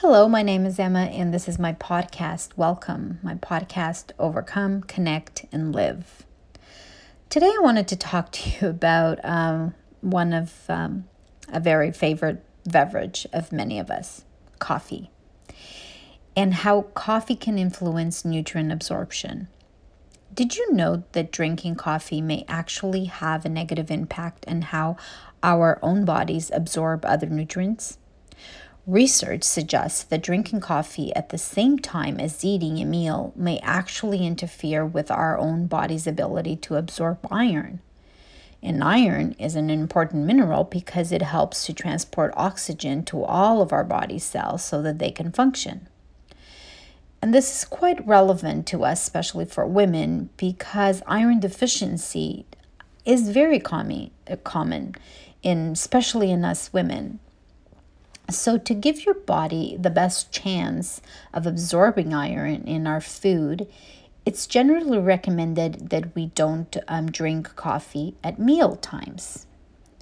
Hello, my name is Emma, and this is my podcast. Welcome, my podcast, Overcome, Connect, and Live. Today, I wanted to talk to you about um, one of um, a very favorite beverage of many of us coffee, and how coffee can influence nutrient absorption. Did you know that drinking coffee may actually have a negative impact on how our own bodies absorb other nutrients? Research suggests that drinking coffee at the same time as eating a meal may actually interfere with our own body's ability to absorb iron. And iron is an important mineral because it helps to transport oxygen to all of our body cells so that they can function. And this is quite relevant to us, especially for women, because iron deficiency is very common, common in especially in us women. So, to give your body the best chance of absorbing iron in our food, it's generally recommended that we don't um, drink coffee at meal times.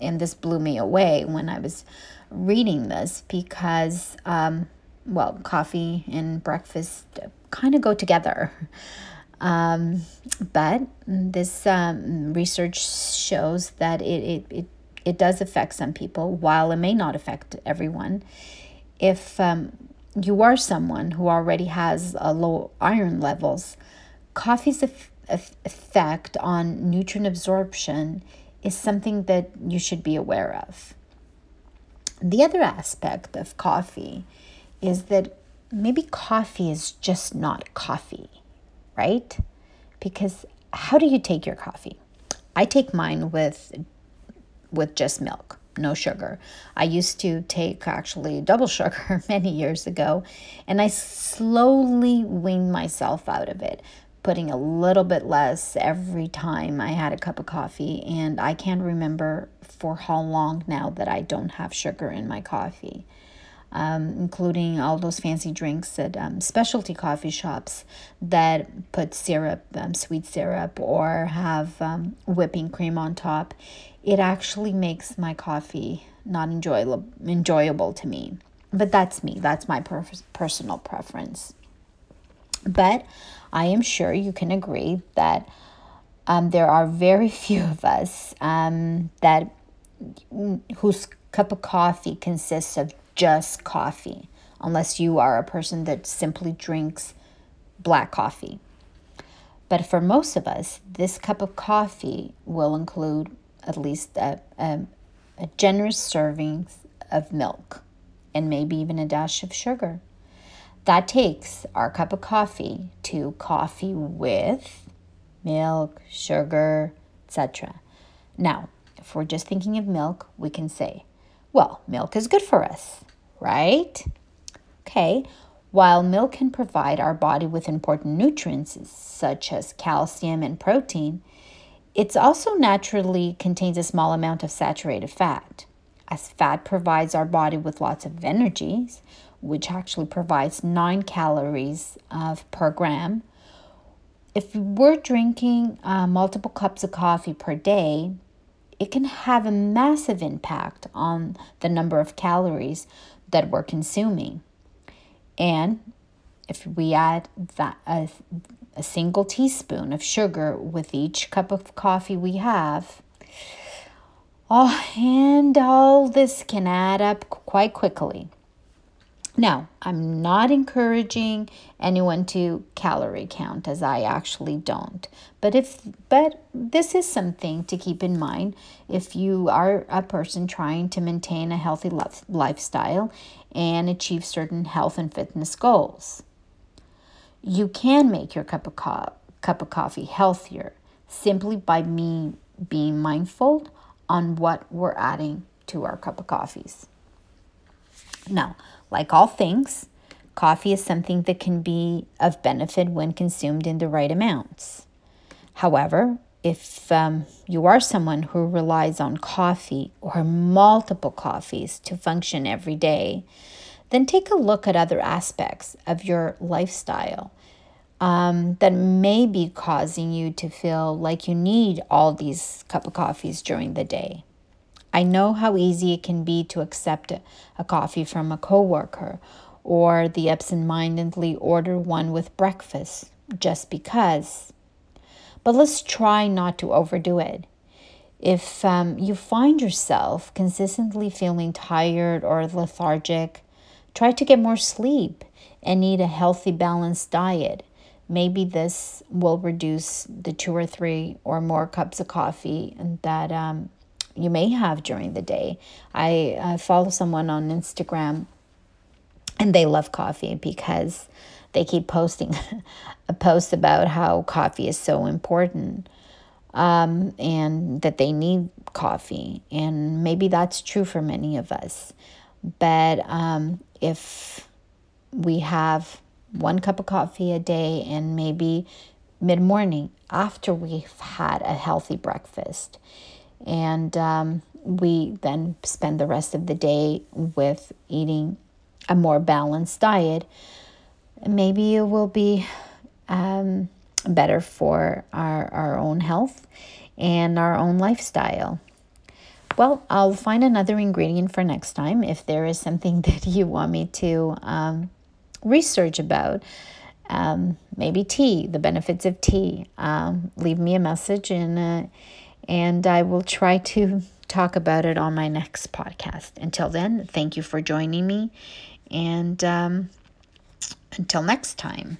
And this blew me away when I was reading this because, um, well, coffee and breakfast kind of go together. Um, but this um, research shows that it, it, it it does affect some people, while it may not affect everyone. If um, you are someone who already has a low iron levels, coffee's effect on nutrient absorption is something that you should be aware of. The other aspect of coffee is that maybe coffee is just not coffee, right? Because how do you take your coffee? I take mine with with just milk, no sugar. I used to take actually double sugar many years ago, and I slowly weaned myself out of it, putting a little bit less every time I had a cup of coffee. And I can't remember for how long now that I don't have sugar in my coffee um, including all those fancy drinks at um, specialty coffee shops that put syrup, um, sweet syrup, or have um, whipping cream on top. It actually makes my coffee not enjoyable, enjoyable to me. But that's me, that's my per- personal preference. But I am sure you can agree that um, there are very few of us um, that whose cup of coffee consists of just coffee, unless you are a person that simply drinks black coffee. But for most of us, this cup of coffee will include at least a, a, a generous serving of milk and maybe even a dash of sugar. That takes our cup of coffee to coffee with milk, sugar, etc. Now, if we're just thinking of milk, we can say, well, milk is good for us right? Okay, while milk can provide our body with important nutrients such as calcium and protein, it also naturally contains a small amount of saturated fat. As fat provides our body with lots of energies, which actually provides 9 calories of per gram. If we're drinking uh, multiple cups of coffee per day, it can have a massive impact on the number of calories that we're consuming. And if we add that a, a single teaspoon of sugar with each cup of coffee we have, oh, and all this can add up quite quickly. Now, I'm not encouraging anyone to calorie count as I actually don't. But if but this is something to keep in mind if you are a person trying to maintain a healthy lifestyle and achieve certain health and fitness goals. You can make your cup of co- cup of coffee healthier simply by me being mindful on what we're adding to our cup of coffees. Now, like all things, coffee is something that can be of benefit when consumed in the right amounts. However, if um, you are someone who relies on coffee or multiple coffees to function every day, then take a look at other aspects of your lifestyle um, that may be causing you to feel like you need all these cup of coffees during the day. I know how easy it can be to accept a coffee from a coworker or the absent mindedly order one with breakfast just because. But let's try not to overdo it. If um, you find yourself consistently feeling tired or lethargic, try to get more sleep and eat a healthy, balanced diet. Maybe this will reduce the two or three or more cups of coffee and that um, you may have during the day. I, I follow someone on Instagram and they love coffee because they keep posting a post about how coffee is so important um, and that they need coffee. And maybe that's true for many of us. But um, if we have one cup of coffee a day and maybe mid morning after we've had a healthy breakfast, and um, we then spend the rest of the day with eating a more balanced diet, maybe it will be um, better for our, our own health and our own lifestyle. Well, I'll find another ingredient for next time if there is something that you want me to um, research about. Um, maybe tea, the benefits of tea. Um, leave me a message and and I will try to talk about it on my next podcast. Until then, thank you for joining me, and um, until next time.